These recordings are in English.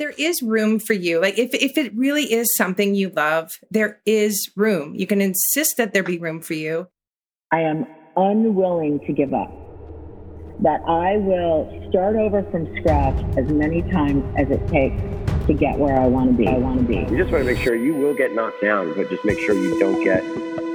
there is room for you. Like if if it really is something you love, there is room. You can insist that there be room for you. I am unwilling to give up. That I will start over from scratch as many times as it takes to get where I want to be. I want to be. You just want to make sure you will get knocked down, but just make sure you don't get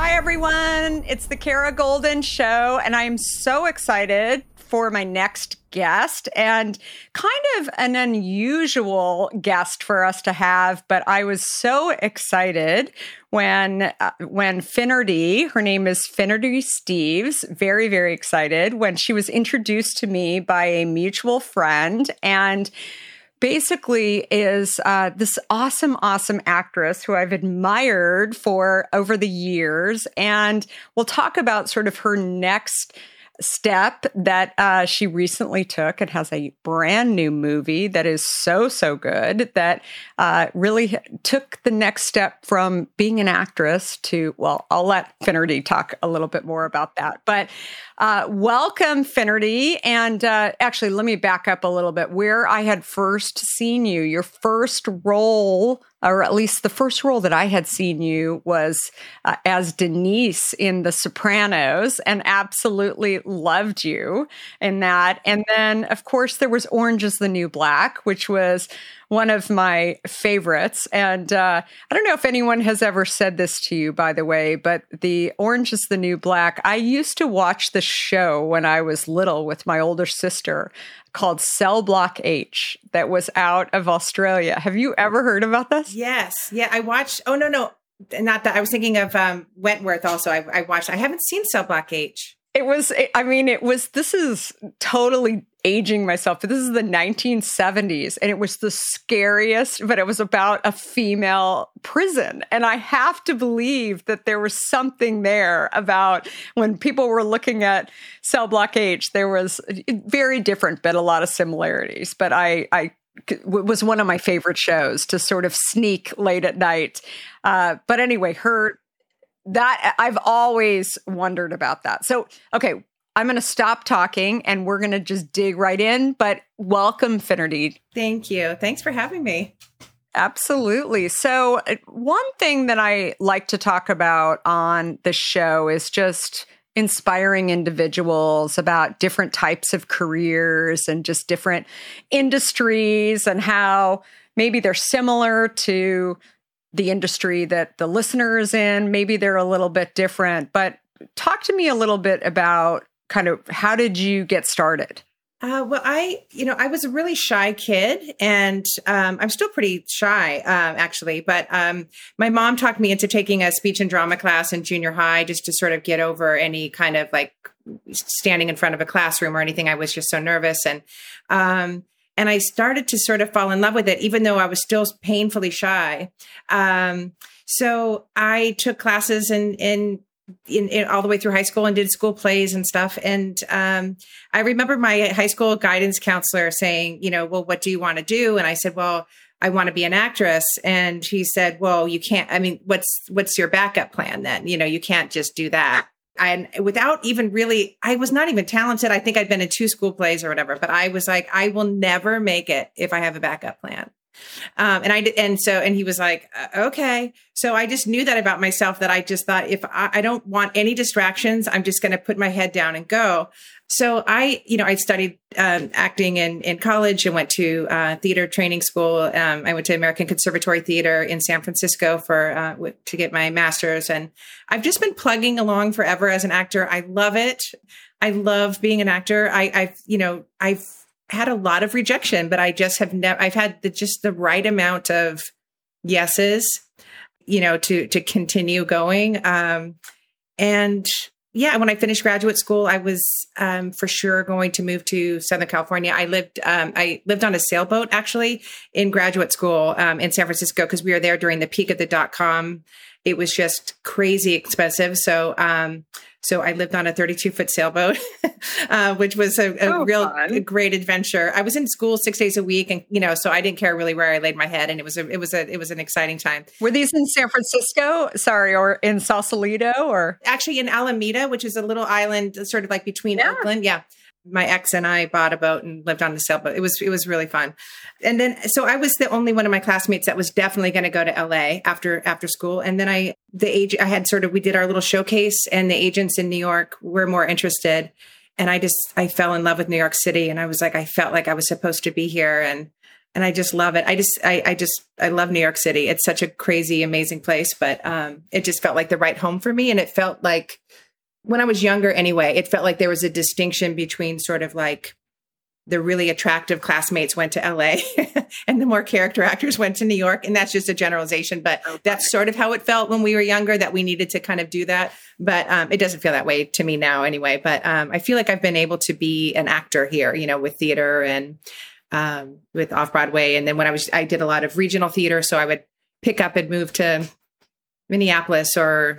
Hi, everyone. It's the Kara Goldin Show, and I'm so excited for my next guest and kind of an unusual guest for us to have but i was so excited when uh, when finnerty her name is finnerty steeves very very excited when she was introduced to me by a mutual friend and basically is uh, this awesome, awesome actress who I've admired for over the years. And we'll talk about sort of her next step that uh, she recently took. It has a brand new movie that is so, so good that uh, really took the next step from being an actress to, well, I'll let Finnerty talk a little bit more about that. But uh, welcome, Finnerty. And uh, actually, let me back up a little bit. Where I had first seen you, your first role or at least the first role that I had seen you was uh, as Denise in The Sopranos, and absolutely loved you in that. And then, of course, there was Orange is the New Black, which was one of my favorites. And uh, I don't know if anyone has ever said this to you, by the way, but the Orange is the New Black. I used to watch the show when I was little with my older sister called Cell Block H that was out of Australia. Have you ever heard about this? Yes. Yeah, I watched. Oh, no, no. Not that I was thinking of um, Wentworth also. I, I watched. I haven't seen Cell Block H. It was, I mean, it was, this is totally aging myself, but this is the 1970s and it was the scariest, but it was about a female prison. And I have to believe that there was something there about when people were looking at cell block H, there was very different, but a lot of similarities. But I, I was one of my favorite shows to sort of sneak late at night. Uh, but anyway, her that I've always wondered about that. So, okay, I'm going to stop talking and we're going to just dig right in. But welcome, Finnerty. Thank you. Thanks for having me. Absolutely. So, uh, one thing that I like to talk about on the show is just inspiring individuals about different types of careers and just different industries and how maybe they're similar to the industry that the listener is in. Maybe they're a little bit different, but talk to me a little bit about kind of how did you get started? Uh, well, I, you know, I was a really shy kid and um, I'm still pretty shy, um, actually. But um, my mom talked me into taking a speech and drama class in junior high just to sort of get over any kind of like standing in front of a classroom or anything. I was just so nervous. And, um, and I started to sort of fall in love with it, even though I was still painfully shy. Um, so I took classes in, in in, in, all the way through high school and did school plays and stuff. And um, I remember my high school guidance counselor saying, you know, well, what do you want to do? And I said, well, I want to be an actress. And he said, well, you can't. I mean, what's what's your backup plan then? You know, you can't just do that. And without even really, I was not even talented. I think I'd been in two school plays or whatever, but I was like, I will never make it if I have a backup plan. Um, and I and so, and he was like, okay. So I just knew that about myself that I just thought if I, I don't want any distractions, I'm just going to put my head down and go. So I, you know, I studied um, acting in, in college and went to uh, theater training school. Um, I went to American Conservatory Theater in San Francisco for uh, w- to get my master's, and I've just been plugging along forever as an actor. I love it. I love being an actor. I, I've, you know, I've had a lot of rejection, but I just have never, I've had the, just the right amount of yeses, you know, to, to continue going. Um, and yeah, when I finished graduate school, I was um, for sure going to move to Southern California. I lived um, I lived on a sailboat actually in graduate school um, in San Francisco because we were there during the peak of the dot com. It was just crazy expensive. So um, so I lived on a 32 foot sailboat, uh, which was a, a oh, real a great adventure. I was in school six days a week, and you know, so I didn't care really where I laid my head, and it was a it was a it was an exciting time. Were these in San Francisco? Sorry, or in Sausalito, or actually in Alameda, which is a little island, sort of like between yeah. Oakland. Yeah, my ex and I bought a boat and lived on the sailboat. It was it was really fun. And then so I was the only one of my classmates that was definitely going to go to LA after after school. And then I the age I had sort of we did our little showcase and the agents in New York were more interested. And I just I fell in love with New York City and I was like I felt like I was supposed to be here and and I just love it. I just I, I just I love New York City. It's such a crazy amazing place, but um it just felt like the right home for me and it felt like when I was younger anyway, it felt like there was a distinction between sort of like the really attractive classmates went to LA and the more character actors went to New York. And that's just a generalization, but that's sort of how it felt when we were younger that we needed to kind of do that. But um, it doesn't feel that way to me now anyway. But um, I feel like I've been able to be an actor here, you know, with theater and um, with off Broadway. And then when I was, I did a lot of regional theater. So I would pick up and move to Minneapolis or.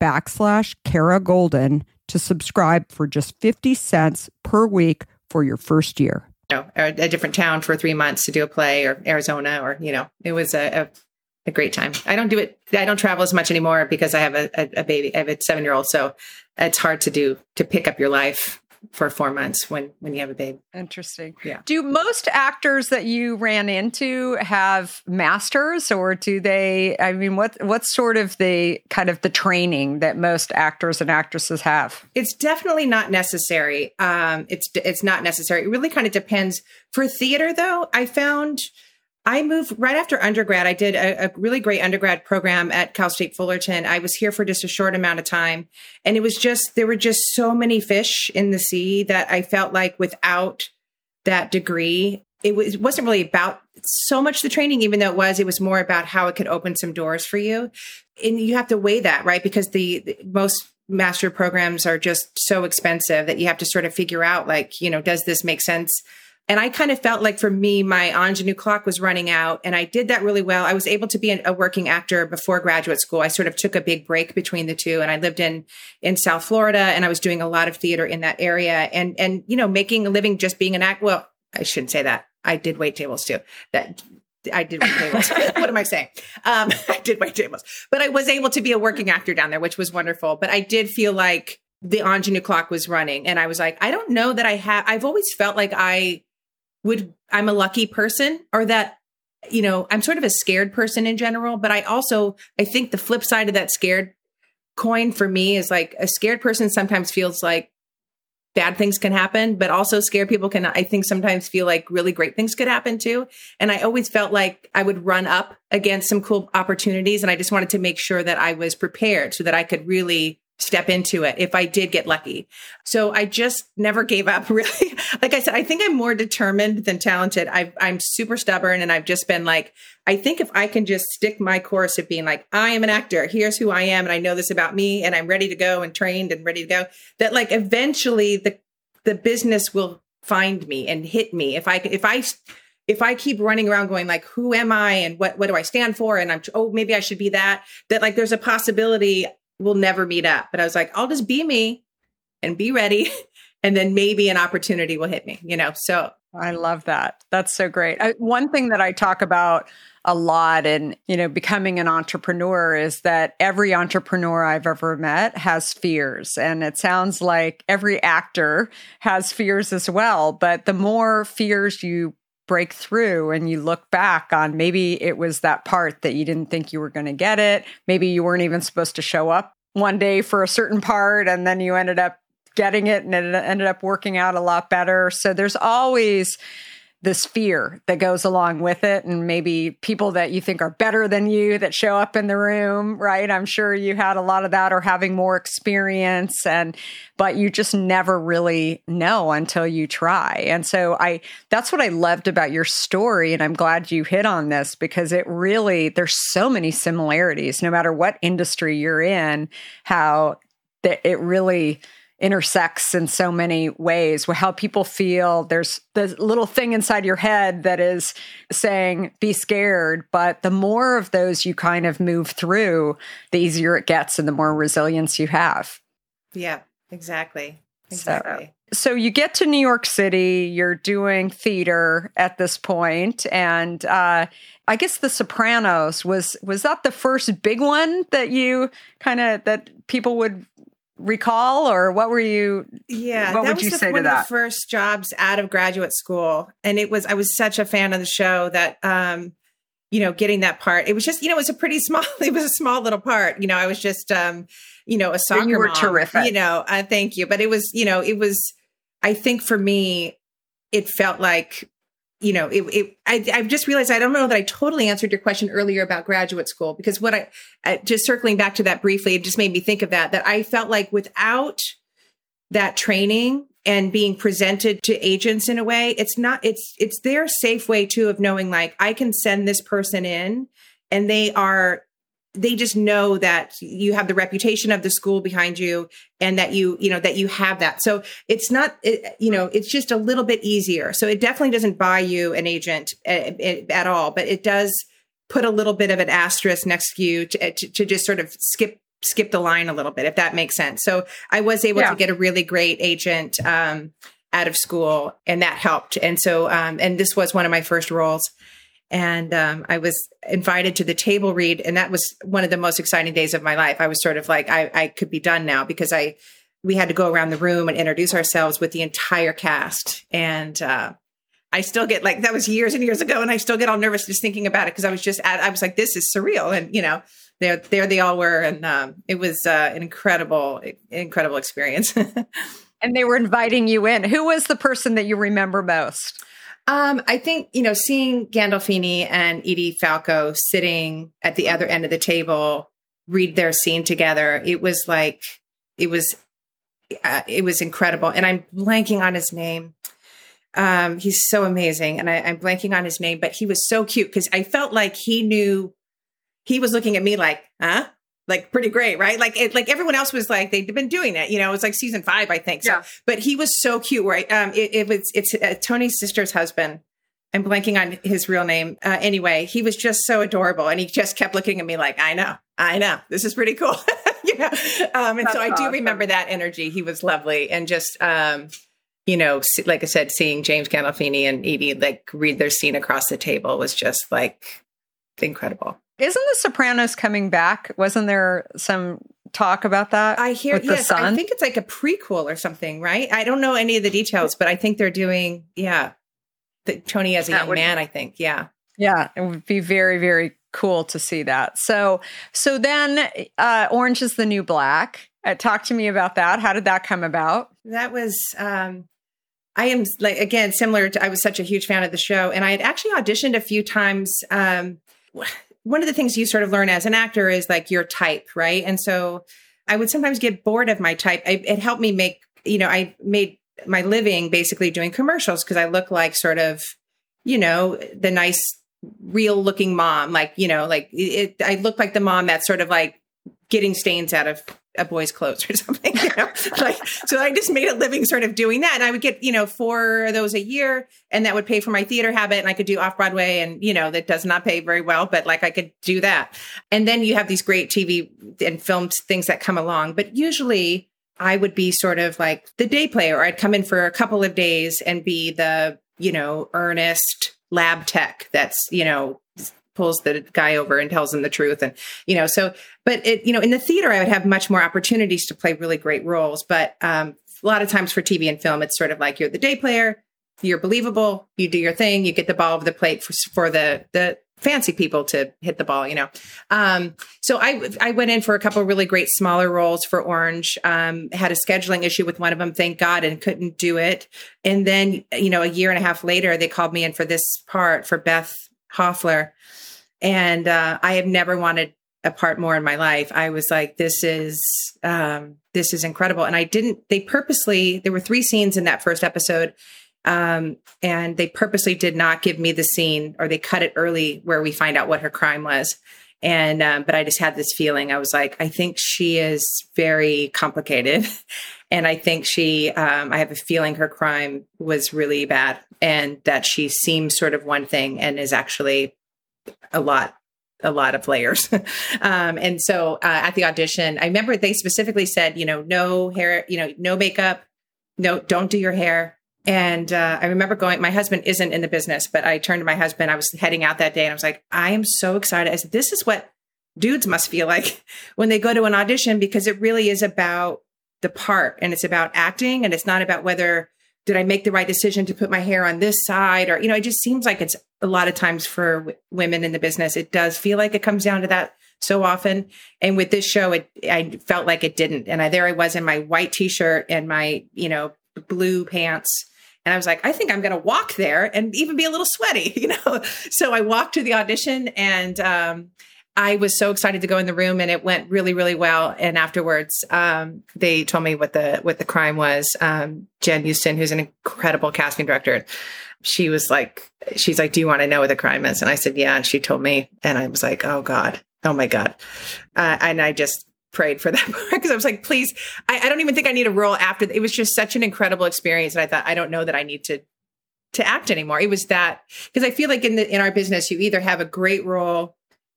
backslash Kara Goldin to subscribe for just 50 cents per week for your first year. You know, a, different town for three months to do a play or Arizona or, you know, it was a, a, a great time. I don't do it. I don't travel as much anymore because I have a, a, a baby. I have a seven year old. So it's hard to do to pick up your life for four months when when you have a baby. Interesting. Yeah. Do most actors that you ran into have masters, or do they? I mean, what what's sort of the kind of the training that most actors and actresses have? It's definitely not necessary. Um, it's it's not necessary. It really kind of depends. For theater, though, I found I moved right after undergrad. I did a, a, really great undergrad program at Cal State Fullerton. I was here for just a short amount of time. And it was just, there were just so many fish in the sea that I felt like without that degree, it, was, it wasn't really about so much the training, even though it was, it was more about how it could open some doors for you. And you have to weigh that, right? Because the, the most master programs are just so expensive that you have to sort of figure out, like, you know, does this make sense? And I kind of felt like for me, my ingenue clock was running out and I did that really well. I was able to be a working actor before graduate school. I sort of took a big break between the two and I lived in, in South Florida and I was doing a lot of theater in that area and, and, you know, making a living just being an act. Well, I shouldn't say that. I did wait tables too. That I did wait tables. what am I saying? Um, I did wait tables, but I was able to be a working actor down there, which was wonderful. But I did feel like the ingenue clock was running, and I was like, I don't know that I have. I've always felt like I would. I'm a lucky person, or that you know, I'm sort of a scared person in general. But I also I think the flip side of that scared coin for me is like a scared person sometimes feels like bad things can happen, but also scared people can, I think, sometimes feel like really great things could happen too. And I always felt like I would run up against some cool opportunities. And I just wanted to make sure that I was prepared so that I could really step into it if I did get lucky. So I just never gave up really. like I said, I think I'm more determined than talented. i am super stubborn and I've just been like, I think if I can just stick my course of being like, I am an actor, here's who I am. And I know this about me and I'm ready to go and trained and ready to go that like eventually the, the business will find me and hit me. If I, if I, if I keep running around going like, who am I and what, what do I stand for? And I'm, oh, maybe I should be that, that like there's a possibility we'll never meet up. But I was like, I'll just be me and be ready. And then maybe an opportunity will hit me, you know? So I love that. That's so great. I, one thing that I talk about a lot in, you know, becoming an entrepreneur is that every entrepreneur I've ever met has fears. And it sounds like every actor has fears as well. But the more fears you break through and you look back on maybe it was that part that you didn't think you were going to get it. Maybe you weren't even supposed to show up one day for a certain part and then you ended up getting it and it ended up working out a lot better. So there's always this fear that goes along with it. And maybe people that you think are better than you that show up in the room right? I'm sure you had a lot of that or having more experience and but you just never really know until you try. And so i that's what i loved about your story. And i'm glad you hit on this because it really there's so many similarities no matter what industry you're in how that it really intersects in so many ways with how people feel. There's the little thing inside your head that is saying be scared. But the more of those you kind of move through the easier it gets and the more resilience you have. Yeah exactly. Exactly. so, so you get to new york city you're doing theater at this point and uh I guess The Sopranos was was that the first big one that you kind of that people would recall or what were you yeah what would you the, say one to that of the first jobs out of graduate school. And it was i was such a fan of the show that um you know getting that part it was just you know it was a pretty small it was a small little part you know i was just um you know a soccer you were mom, terrific. you know uh, thank you. But it was you know it was i think for me it felt like you know, it, it I, I've just realized I don't know that I totally answered your question earlier about graduate school because what I, I just circling back to that briefly, it just made me think of that, that I felt like without that training and being presented to agents in a way, it's not, it's, it's their safe way too of knowing like I can send this person in and they are they just know that you have the reputation of the school behind you and that you you know that you have that. So it's not it, you know it's just a little bit easier. So it definitely doesn't buy you an agent at, at all but it does put a little bit of an asterisk next to you to, to, to, just sort of skip skip the line a little bit if that makes sense. So i was able yeah. to get a really great agent um, out of school and that helped. And so um, and this was one of my first roles and um, I was invited to the table read, and that was one of the most exciting days of my life. I was sort of like, I, I could be done now because I we had to go around the room and introduce ourselves with the entire cast, and uh, I still get like that was years and years ago, and I still get all nervous just thinking about it because I was just at, I was like, this is surreal, and you know, there there they all were, and um, it was uh, an incredible incredible experience. and they were inviting you in. Who was the person that you remember most? Um, I think, you know, seeing Gandolfini and Edie Falco sitting at the other end of the table read their scene together, it was like, it was, uh, it was incredible. And I'm blanking on his name. Um, he's so amazing. And I, I'm blanking on his name, but he was so cute because I felt like he knew he was looking at me like, huh? Like pretty great, right? Like it, like everyone else was like they'd been doing it. You know, it was like season five, I think. So, yeah. but he was so cute. Right? Um, it, it was it's uh, Tony's sister's husband. I'm blanking on his real name. Uh, anyway, he was just so adorable, and he just kept looking at me like, "I know, I know, this is pretty cool." you know, um, and That's so I do remember that energy. He was lovely, and just um, you know, like I said, seeing James Gandolfini and Edie like read their scene across the table was just like incredible. Isn't The Sopranos coming back? Wasn't there some talk about that? I hear yes. I think it's like a prequel or something, right? I don't know any of the details, but I think they're doing yeah. The, Tony as a that young would, man, I think. Yeah. Yeah, it would be very very cool to see that. So so then uh Orange is the New Black. Uh, talk to me about that. How did that come about? That was um I am like again similar to I was such a huge fan of the show and I had actually auditioned a few times um one of the things you sort of learn as an actor is like your type, right? And so I would sometimes get bored of my type. I, it helped me make, you know, I made my living basically doing commercials because I look like sort of, you know, the nice, real looking mom. Like, you know, like it, I look like the mom that's sort of like getting stains out of a boy's clothes or something. You know? like, so I just made a living sort of doing that. And I would get, you know, four of those a year and that would pay for my theater habit. And I could do off Broadway and, you know, that does not pay very well, but like I could do that. And then you have these great TV and film things that come along. But usually I would be sort of like the day player, I'd come in for a couple of days and be the, you know, earnest lab tech that's, you know, pulls the guy over and tells him the truth and you know so but it you know in the theater i would have much more opportunities to play really great roles but um, a lot of times for tv and film it's sort of like you're the day player you're believable you do your thing you get the ball of the plate for, for the the fancy people to hit the ball you know. Um, so i i went in for a couple really great smaller roles for orange um, had a scheduling issue with one of them thank god and couldn't do it. And then you know a year and a half later they called me in for this part for beth hoefler and uh, I have never wanted a part more in my life. I was like, this is um, this is incredible. And I didn't. They purposely. There were three scenes in that first episode, um, and they purposely did not give me the scene, or they cut it early where we find out what her crime was. And um, but I just had this feeling. I was like, I think she is very complicated, and I think she. Um, I have a feeling her crime was really bad, and that she seems sort of one thing and is actually a lot a lot of layers. um, and so uh, at the audition, I remember they specifically said, you know, no hair, you know, no makeup, no, don't do your hair. And uh, I remember going, my husband isn't in the business, but I turned to my husband. I was heading out that day and I was like, I am so excited. I said, this is what dudes must feel like when they go to an audition because it really is about the part and it's about acting and it's not about whether did I make the right decision to put my hair on this side? Or, you know, it just seems like it's a lot of times for w- women in the business, it does feel like it comes down to that so often. And with this show, it, I felt like it didn't. And I, there I was in my white t-shirt and my, you know, blue pants. And I was like, I think I'm going to walk there and even be a little sweaty, you know? So I walked to the audition and, um, I was so excited to go in the room and it went really, really well. And afterwards, um, they told me what the, what the crime was. Um, Jen Euston, who's an incredible casting director, she was like, she's like, do you want to know what the crime is? And I said, yeah. And she told me, and I was like, oh God, oh my God. Uh, and I just prayed for that because I was like, please, I, I don't even think I need a role after. It was just such an incredible experience. And I thought, I don't know that I need to, to act anymore. It was that because I feel like in the, in our business, you either have a great role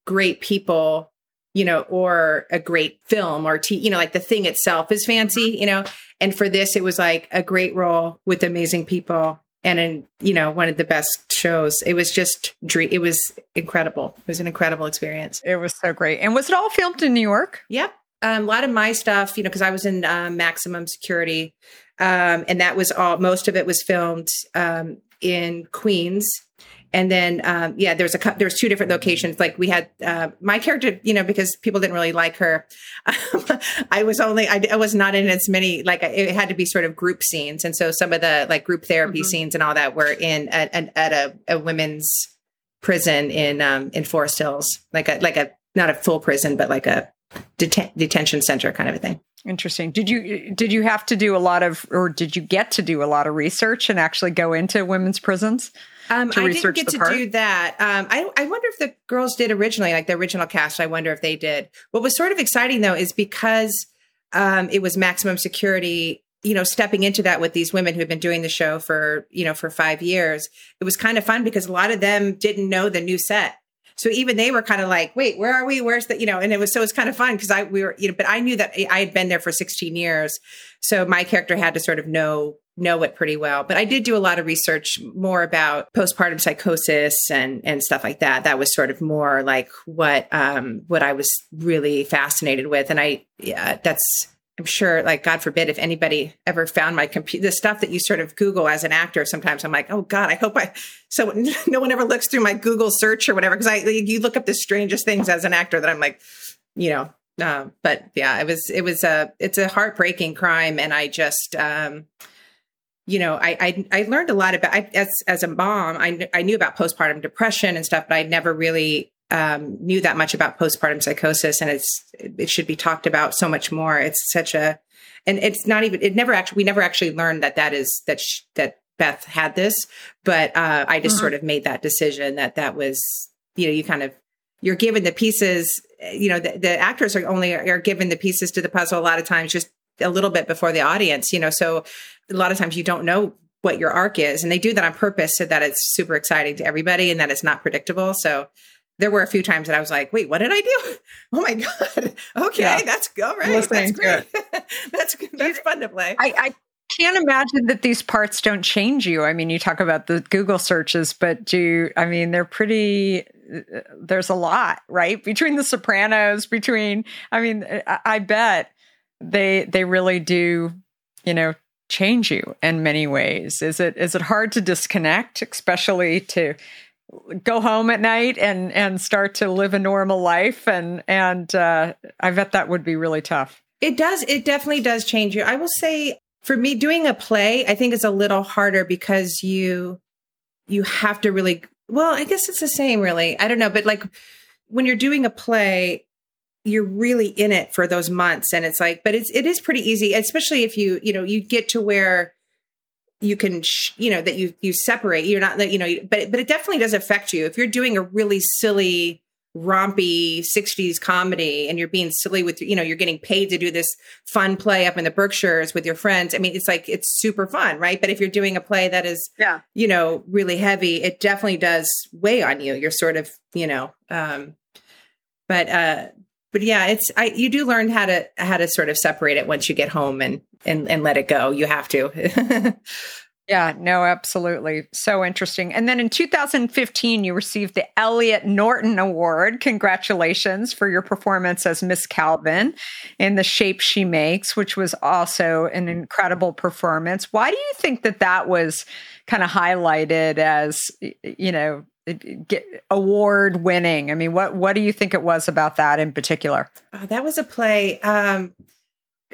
great people you know or a great film or t you know like the thing itself is fancy you know and for this it was like a great role with amazing people and in you know one of the best shows it was just dream it was incredible it was an incredible experience it was so great and was it all filmed in new york yep um, a lot of my stuff you know because i was in um, maximum security um, and that was all most of it was filmed um, in queens and then, um, yeah, there's a there's two different locations. Like we had uh, my character, you know, because people didn't really like her. I was only I, I, was not in as many like it had to be sort of group scenes, and so some of the like group therapy mm-hmm. scenes and all that were in at, at a, a, women's prison in um, in Forest Hills, like a like a not a full prison, but like a deten- detention center kind of a thing. Interesting. Did you did you have to do a lot of, or did you get to do a lot of research and actually go into women's prisons? Um, I didn't get to part? do that. Um, I, I wonder if the girls did originally, like the original cast. I wonder if they did. What was sort of exciting though is because um, it was maximum security. You know, stepping into that with these women who had been doing the show for you know for five years, it was kind of fun because a lot of them didn't know the new set. So even they were kind of like, wait, where are we? Where's the, you know, and it was, so it was kind of fun because I, we were, you know, but I knew that I had been there for 16 years. So my character had to sort of know know it pretty well. But I did do a lot of research more about postpartum psychosis and and stuff like that. That was sort of more like what um what I was really fascinated with. And I yeah, that's I'm sure, like, God forbid, if anybody ever found my computer, the stuff that you sort of Google as an actor, sometimes I'm like, oh God, I hope I, so no one ever looks through my Google search or whatever. Cause I, you look up the strangest things as an actor that I'm like, you know, uh, but yeah, it was, it was a, it's a heartbreaking crime. And I just, um, you know, I, I, I learned a lot about, I, as, as a mom, I, I knew about postpartum depression and stuff, but I never really um, knew that much about postpartum psychosis, and it's it should be talked about so much more. It's such a, and it's not even it never actually we never actually learned that that is that sh- that Beth had this, but uh, I just mm-hmm. sort of made that decision that that was you know you kind of you're given the pieces you know the, the actors are only are given the pieces to the puzzle a lot of times just a little bit before the audience you know so a lot of times you don't know what your arc is and they do that on purpose so that it's super exciting to everybody and that it's not predictable so there were a few times that I was like, wait, what did I do? Oh my God. Okay, yeah. that's all right. Listening that's great. that's that's fun to play. I, I can't imagine that these parts don't change you. I mean, you talk about the Google searches, but do you, I mean, they're pretty uh, there's a lot, right? Between the Sopranos, between I mean, I, I bet they they really do, you know, change you in many ways. Is it is it hard to disconnect, especially to go home at night and and start to live a normal life and and uh, I bet that would be really tough. It does. It definitely does change you. I will say for me doing a play, I think it's a little harder because you you have to really well, I guess it's the same really. I don't know, but like when you're doing a play, you're really in it for those months and it's like but it's it is pretty easy, especially if you, you know, you get to where you can sh- you know that you you separate you're not that you know but but it definitely does affect you. If you're doing a really silly rompy 60s comedy and you're being silly with you know you're getting paid to do this fun play up in the berkshires with your friends i mean it's like it's super fun right? But if you're doing a play that is yeah. you know really heavy it definitely does weigh on you. You're sort of you know um but uh but yeah, it's I you do learn how to how to sort of separate it once you get home and and and let it go. You have to. yeah, no, absolutely. So interesting. And then in 2015 you received the Elliot Norton Award. Congratulations for your performance as Miss Calvin in The Shape She Makes, which was also an incredible performance. Why do you think that that was kind of highlighted as you know award winning. I mean, what what do you think it was about that in particular? Oh, that was a play. Um,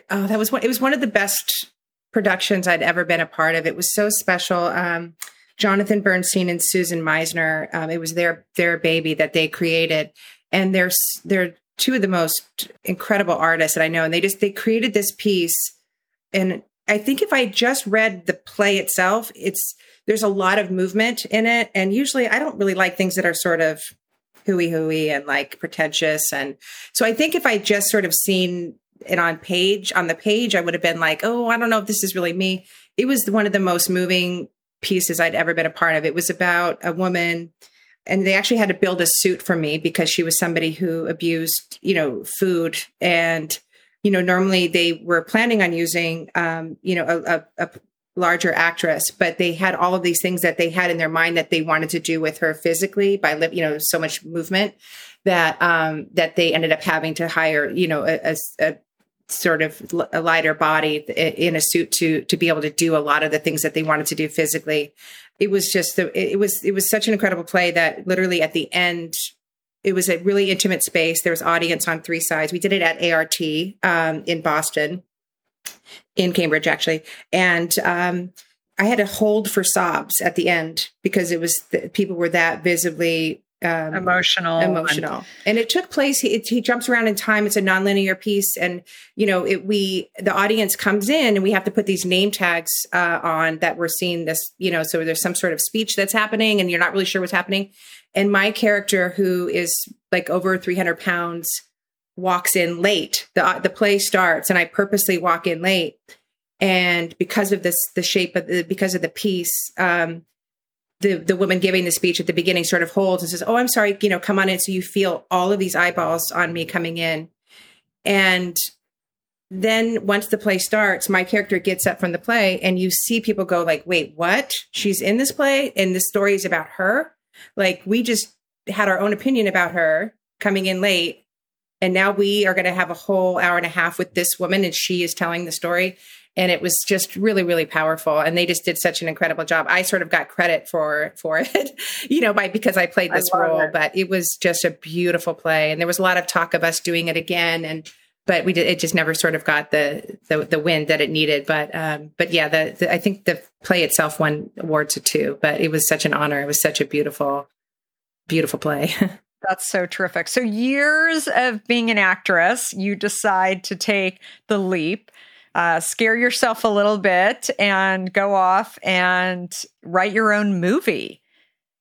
oh, that was one. It was one of the best productions I'd ever been a part of. It was so special. Um, Jonathan Bernstein and Susan Misner. Um, it was their their baby that they created, and they're they're two of the most incredible artists that I know. And they just they created this piece, and I think if I just read the play itself, it's there's a lot of movement in it. And usually I don't really like things that are sort of hooey hooey and like pretentious. And so I think if I just sort of seen it on page, on the page, I would have been like, oh, I don't know if this is really me. It was one of the most moving pieces I'd ever been a part of. It was about a woman and they actually had to build a suit for me because she was somebody who abused, you know, food and you know normally they were planning on using um, you know a, a, a, larger actress, but they had all of these things that they had in their mind that they wanted to do with her physically by you know so much movement that um, that they ended up having to hire you know a, a, a sort of a lighter body in a suit to to be able to do a lot of the things that they wanted to do physically. It was just the, it was it was such an incredible play that literally at the end it was a really intimate space. There was audience on three sides. We did it at ART um, in Boston in Cambridge actually, and um, I had to hold for sobs at the end because it was the, people were that visibly um, emotional, emotional, and, and it took place. He, he, jumps around in time. It's a nonlinear piece, and you know, it, we the audience comes in, and we have to put these name tags uh, on that we're seeing this. You know, so there's some sort of speech that's happening, and you're not really sure what's happening. And my character, who is like over 300 pounds, walks in late. The uh, the play starts and I purposely walk in late. And because of this the shape of the because of the piece, um, the the woman giving the speech at the beginning sort of holds and says, "Oh, I'm sorry, you know, come on in." So you feel all of these eyeballs on me coming in, and then once the play starts, my character gets up from the play and you see people go like, wait, what? She's in this play and this story is about her. Like we just had our own opinion about her coming in late. And now we are going to have a whole hour and a half with this woman and she is telling the story. And it was just really, really powerful. And they just did such an incredible job. I sort of got credit for, for it, you know, by, because I played this role, it. but it was just a beautiful play. And there was a lot of talk of us doing it again. And, but we did, it just never sort of got the, the, the wind that it needed. But, um, but yeah, the, the, I think the play itself won awards too, but it was such an honor. It was such a beautiful, beautiful play. That's so terrific. So, years of being an actress, you decide to take the leap, uh, scare yourself a little bit, and go off and write your own movie.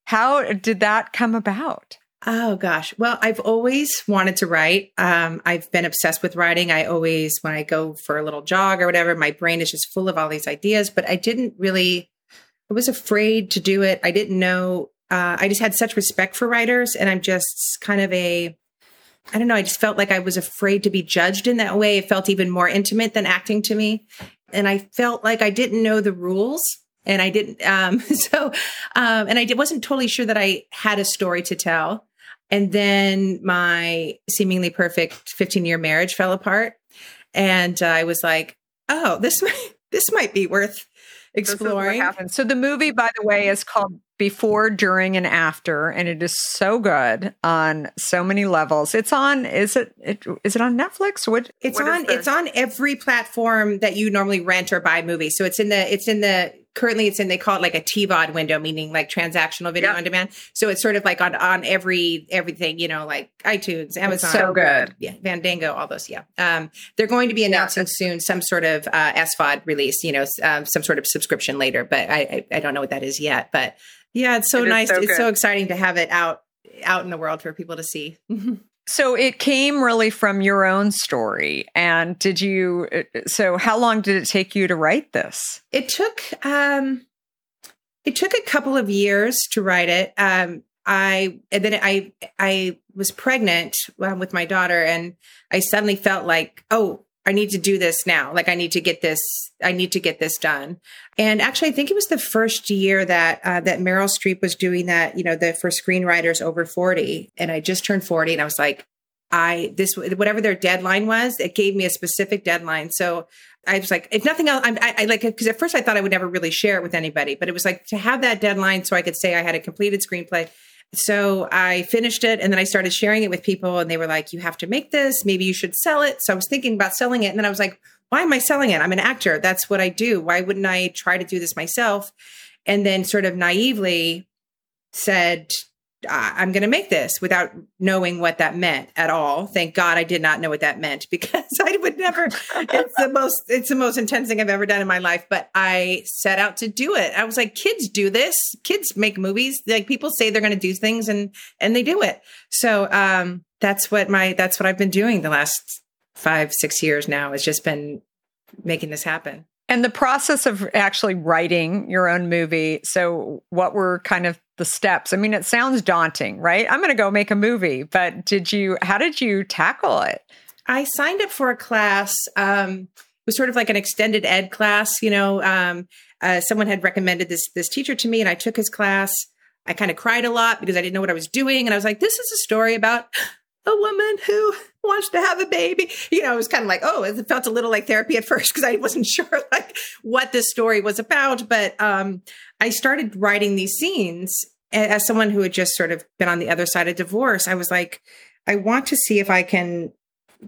How did that come about? Oh gosh. Well, I've always wanted to write. Um, I've been obsessed with writing. I always, when I go for a little jog or whatever, my brain is just full of all these ideas, but I didn't really, I was afraid to do it. I didn't know uh, I just had such respect for writers, and I'm just kind of a I don't know. I just felt like I was afraid to be judged in that way. It felt even more intimate than acting to me. And I felt like I didn't know the rules and I didn't, um, so, um, and I wasn't totally sure that I had a story to tell. And then my seemingly perfect 15 year marriage fell apart. And uh, I was like, oh, this, might, this might be worth exploring. So the movie, by the way, is called before, during, and after, and it is so good on so many levels. It's on. Is it? it is it on Netflix? What? It's what on. It's on every platform that you normally rent or buy movies. So it's in the. It's in the currently it's in they call it like a TVOD window, meaning like transactional video yep. on demand. So it's sort of like on on every everything, you know, like iTunes, Amazon, it's so good, yeah, Fandango, all those. Yeah, um, they're going to be announcing yeah. soon some sort of uh, SVOD release, you know, um, some sort of subscription later, but I, I, I don't know what that is yet. But yeah, it's so it nice. So it's so exciting to have it out out in the world for people to see. So it came really from your own story. And did you, uh, so how long did it take you to write this? It took, um, it took a couple of years to write it. Um, I, and then I, I was pregnant um, with my daughter and I suddenly felt like, oh, I need to do this now. Like I need to get this, I need to get this done. And actually, I think it was the first year that uh, that Meryl Streep was doing that. You know, the for screenwriters over forty, and I just turned forty, and I was like, I this whatever their deadline was, it gave me a specific deadline. So I was like, if nothing else, I'm, I, I like because at first I thought I would never really share it with anybody, but it was like to have that deadline so I could say I had a completed screenplay. So I finished it and then I started sharing it with people, and they were like, "You have to make this. Maybe you should sell it." So I was thinking about selling it, and then I was like, why am I selling it? I'm an actor. That's what I do. Why wouldn't I try to do this myself? And then sort of naively said, I'm going to make this without knowing what that meant at all. Thank God I did not know what that meant because I would never. it's the most. It's the most intense thing I've ever done in my life. But I set out to do it. I was like, kids do this. Kids make movies. Like people say they're going to do things, and and they do it. So um, that's what my. That's what I've been doing the last five, six years now. It's just been making this happen. And the process of actually writing your own movie. So, what were kind of the steps? I mean, it sounds daunting, right? I'm going to go make a movie, but did you, how did you tackle it? I signed up for a class. Um, it was sort of like an extended ed class, you know. Um, uh, someone had recommended this this teacher to me, and I took his class. I kind of cried a lot because I didn't know what I was doing, and I was like, "This is a story about a woman who wants to have a baby. You know, it was kind of like, oh, it felt a little like therapy at first because I wasn't sure like what this story was about. But um, I started writing these scenes as someone who had just sort of been on the other side of divorce. I was like, I want to see if I can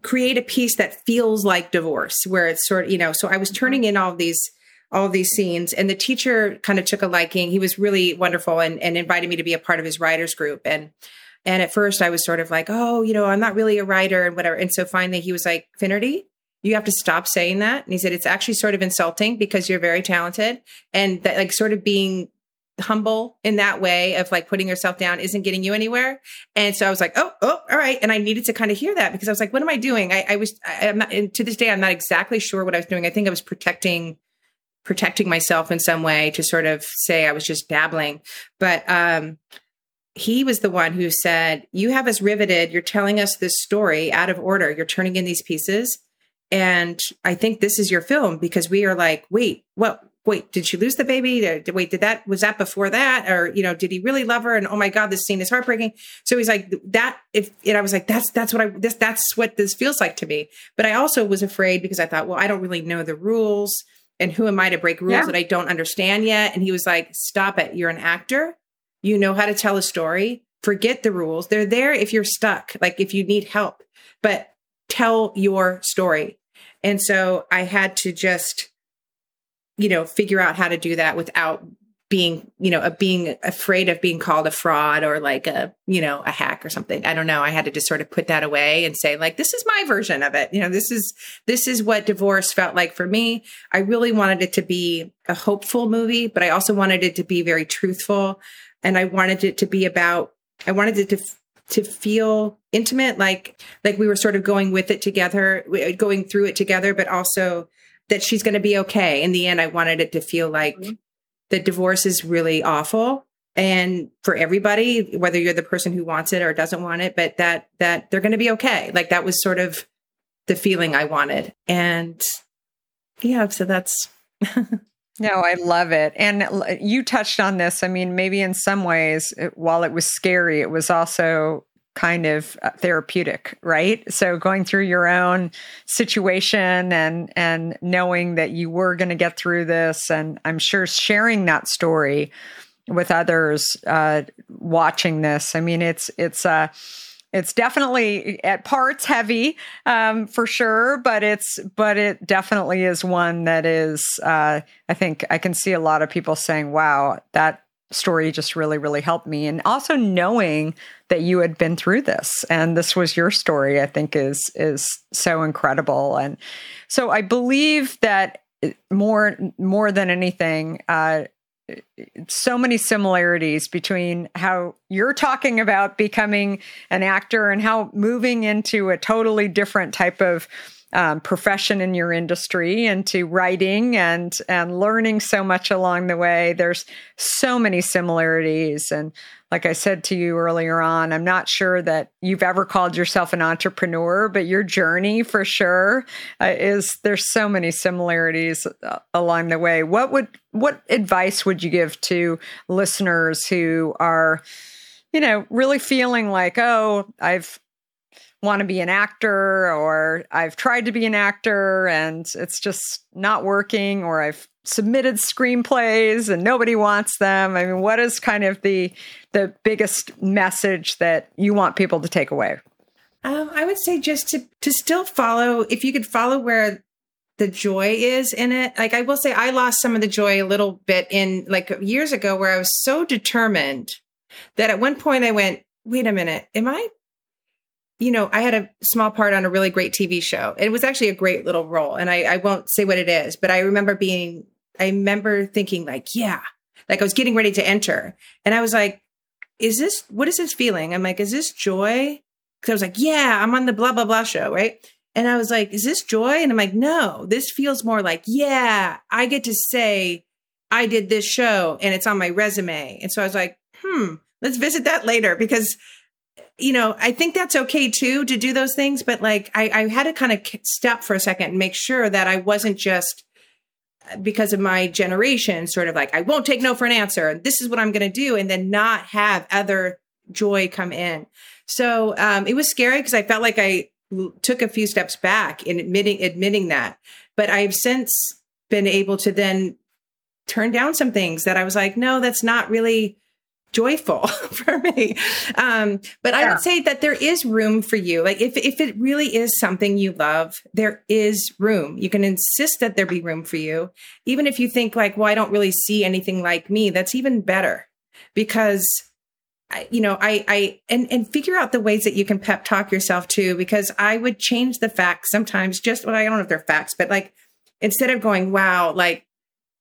create a piece that feels like divorce, where it's sort of, you know, so I was turning in all these all these scenes and the teacher kind of took a liking he was really wonderful and, and invited me to be a part of his writers group and and at first I was sort of like, oh, you know, I'm not really a writer and whatever. And so finally he was like, Finnerty, you have to stop saying that. And he said, it's actually sort of insulting because you're very talented. And that like sort of being humble in that way of like putting yourself down isn't getting you anywhere. And so I was like, oh, oh, all right. And I needed to kind of hear that because I was like, what am I doing? I, I was, I, am not, to this day, I'm not exactly sure what I was doing. I think I was protecting, protecting myself in some way to sort of say I was just dabbling. But, um, he was the one who said, You have us riveted. You're telling us this story out of order. You're turning in these pieces. and I think this is your film because we are like, wait, what? Wait, did she lose the baby? Wait, did that was that before that, or you know, did he really love her? And oh my god, this scene is heartbreaking. So he's like that. If and I was like, that's that's what I this that's what this feels like to me. But I also was afraid because I thought, well, I don't really know the rules, and who am I to break rules Yeah. that I don't understand yet? And he was like, stop it. You're an actor. You know how to tell a story. Forget the rules. They're there if you're stuck, like if you need help. But tell your story. And so I had to just, you know, figure out how to do that without being, you know, a, being afraid of being called a fraud or like a, you know, a hack or something. I don't know. I had to just sort of put that away and say like, this is my version of it. You know, this is, this is what divorce felt like for me. I really wanted it to be a hopeful movie, but I also wanted it to be very truthful. And I wanted it to be about, I wanted it to, to feel intimate, like, like we were sort of going with it together, going through it together, but also that she's going to be okay. In the end, I wanted it to feel like mm-hmm. the divorce is really awful and for everybody, whether you're the person who wants it or doesn't want it, but that, that they're going to be okay. Like that was sort of the feeling I wanted. And yeah, so that's, No, I love it. And you touched on this. I mean, maybe in some ways, it, while it was scary, it was also kind of uh, therapeutic, right? So going through your own situation and and knowing that you were going to get through this, and I'm sure sharing that story with others uh, watching this. I mean, it's it's uh, it's definitely at parts heavy um, for sure, but it's but it definitely is one that is. Uh, I think I can see a lot of people saying, "Wow, that story just really really helped me," and also knowing that you had been through this and this was your story. I think is is so incredible, and so I believe that more more than anything. Uh, so many similarities between how you're talking about becoming an actor and how moving into a totally different type of um, profession in your industry into writing and and learning so much along the way. There's so many similarities and like i said to you earlier on i'm not sure that you've ever called yourself an entrepreneur but your journey for sure uh, is there's so many similarities uh, along the way. What would what advice would you give to listeners who are you know really feeling like oh i've want to be an actor or I've tried to be an actor and it's just not working or I've submitted screenplays and nobody wants them. I mean, what is kind of the the biggest message that you want people to take away? Um, I would say just to to still follow if you could follow where the joy is in it. Like I will say I lost some of the joy a little bit in like years ago where I was so determined that at one point I went, wait a minute, am I you know, I had a small part on a really great TV show. It was actually a great little role. And I, I won't say what it is, but I remember being, I remember thinking like, yeah, like I was getting ready to enter. And I was like, is this, what is this feeling? I'm like, is this joy? Cause I was like, yeah, I'm on the blah, blah, blah show. Right. And I was like, is this joy? And I'm like, no, this feels more like, yeah, I get to say I did this show and it's on my resume. And so I was like, hmm, let's visit that later because you know, I think that's okay too to do those things, but like I, I had to kind of step for a second and make sure that I wasn't just uh, because of my generation, sort of like, I won't take no for an answer. This is what I'm going to do. And then not have other joy come in. So um, it was scary because I felt like I l- took a few steps back in admitting, admitting that. But I've since been able to then turn down some things that I was like, no, that's not really joyful for me. Um, but I would say that there is room for you. Like if if it really is something you love, there is room. You can insist that there be room for you. Even if you think like, well, I don't really see anything like me, that's even better because I, you know, I, I, and, and figure out the ways that you can pep talk yourself too, because I would change the facts sometimes just, well, I don't know if they're facts, but like, instead of going, wow, like,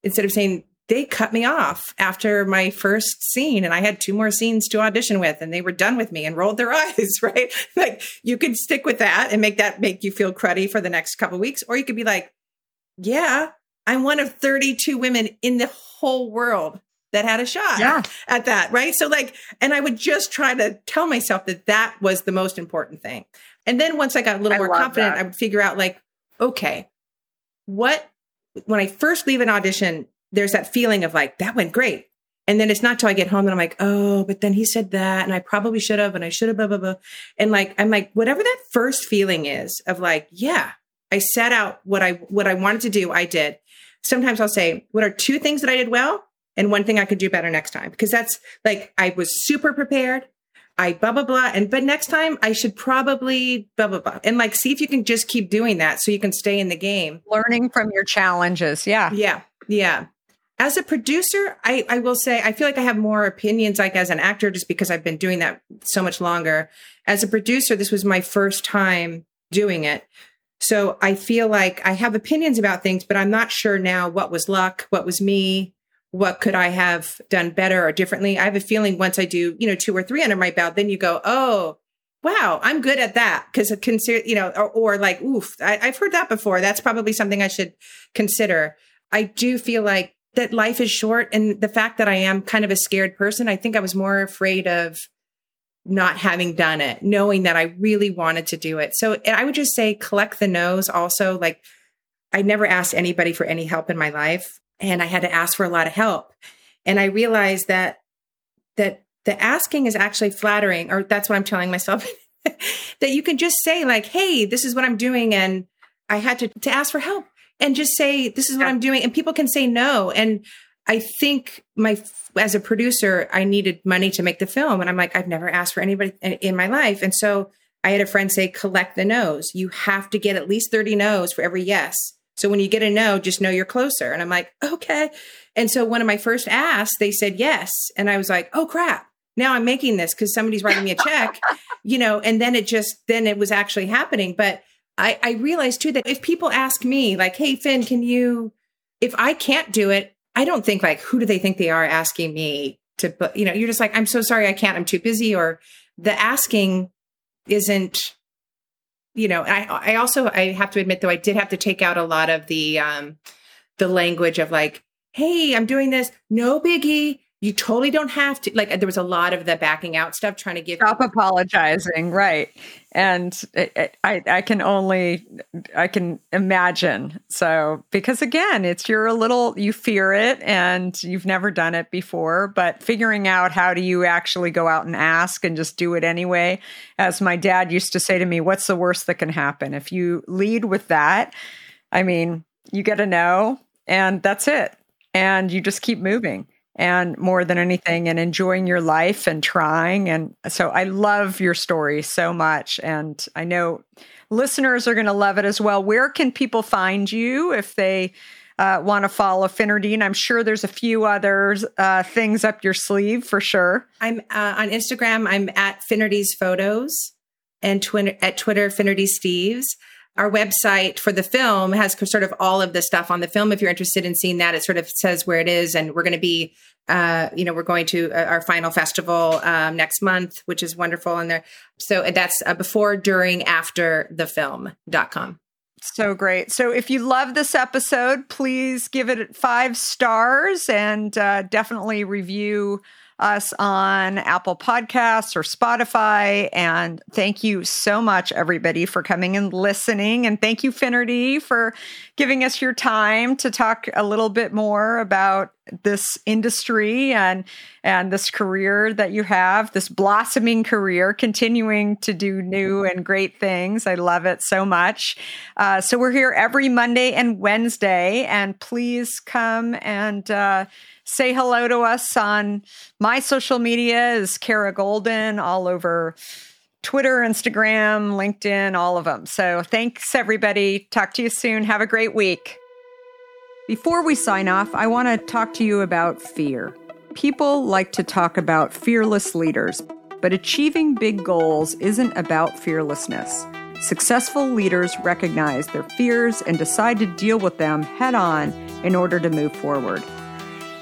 instead of saying, they cut me off after my first scene and I had two more scenes to audition with and they were done with me and rolled their eyes, right? Like you could stick with that and make that make you feel cruddy for the next couple weeks. Or you could be like, yeah, I'm one of 32 women in the whole world that had a shot Yeah. at that, right? So like, and I would just try to tell myself that that was the most important thing. And then once I got a little I more confident, that. I would figure out like, okay, what, when I first leave an audition, there's that feeling of like, that went great. And then it's not till I get home and I'm like, oh, but then he said that and I probably should have and I should have, blah, blah, blah. And like, I'm like, whatever that first feeling is of like, yeah, I set out what I, what I wanted to do. I did. Sometimes I'll say, what are two things that I did well? And one thing I could do better next time. Because that's like, I was super prepared. I blah, blah, blah. And, but next time I should probably blah, blah, blah. And like, see if you can just keep doing that so you can stay in the game. Learning from your challenges. Yeah. Yeah. Yeah as a producer, I, I will say I feel like I have more opinions like as an actor just because I've been doing that so much longer. As a producer, this was my first time doing it. So I feel like I have opinions about things, but I'm not sure now what was luck, what was me, what could I have done better or differently. I have a feeling once I do, you know, two or three under my belt, then you go, oh, wow, I'm good at that. Cause consider, you know, or, or like, oof, I, I've heard that before. That's probably something I should consider. I do feel like that life is short and the fact that I am kind of a scared person, I think I was more afraid of not having done it, knowing that I really wanted to do it. So I would just say collect the no's also. Like I never asked anybody for any help in my life and I had to ask for a lot of help. And I realized that that the asking is actually flattering, or that's what I'm telling myself. that you can just say, like, hey, this is what I'm doing. And I had to, to ask for help and just say, this is what I'm doing. And people can say no. And I think my, as a producer, I needed money to make the film. And I'm like, I've never asked for anybody in my life. And so I had a friend say, collect the no's. You have to get at least 30 no's for every yes. So when you get a no, just know you're closer. And I'm like, okay. And so one of my first asks, they said yes. And I was like, oh crap. Now I'm making this because somebody's writing me a check, you know, and then it just, then it was actually happening. But I, I realized too that if people ask me, like, hey, Finn, can you, if I can't do it, I don't think like, who do they think they are asking me to, you know, you're just like, I'm so sorry, I can't, I'm too busy. Or the asking isn't, you know, I, I also, I have to admit though, I did have to take out a lot of the, um, the language of like, hey, I'm doing this, no biggie you totally don't have to like there was a lot of the backing out stuff trying to give stop apologizing right. And I, I can only i can imagine. So because again it's you're a little you fear it and you've never done it before but figuring out how do you actually go out and ask and just do it anyway. As my dad used to say to me what's the worst that can happen? If you lead with that i mean you get a no and that's it. And you just keep moving and more than anything and enjoying your life and trying and so i love your story so much and i know listeners are going to love it as well where can people find you if they uh, want to follow Finnerty? I'm sure there's a few other uh, things up your sleeve for sure. I'm uh, on Instagram. I'm at Finnerty's Photos and Twitter at Twitter Finnerty Steeves our website for the film has sort of all of the stuff on the film. If you're interested in seeing that, it sort of says where it is. And we're going to be, uh, you know, we're going to uh, our final festival um, next month, which is wonderful. And there, so that's uh, before, during, after the film.com. So great. So if you love this episode, please give it five stars and uh, definitely review us on Apple Podcasts or Spotify. And thank you so much, everybody, for coming and listening. And thank you, Finnerty, for giving us your time to talk a little bit more about this industry and and this career that you have this blossoming career continuing to do new and great things i love it so much uh, so we're here every monday and wednesday and please come and uh, say hello to us on my social media is Kara Goldin all over Twitter, Instagram, LinkedIn, all of them. So thanks everybody. Talk to you soon. Have a great week. Before we sign off, I want to talk to you about fear. People like to talk about fearless leaders, but achieving big goals isn't about fearlessness. Successful leaders recognize their fears and decide to deal with them head on in order to move forward.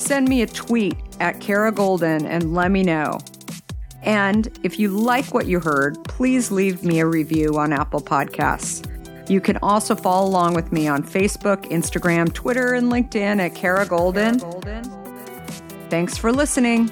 Send me a tweet at Kara Goldin and let me know. And if you like what you heard, please leave me a review on Apple Podcasts. You can also follow along with me on Facebook, Instagram, Twitter, and LinkedIn at Kara Goldin. Thanks for listening.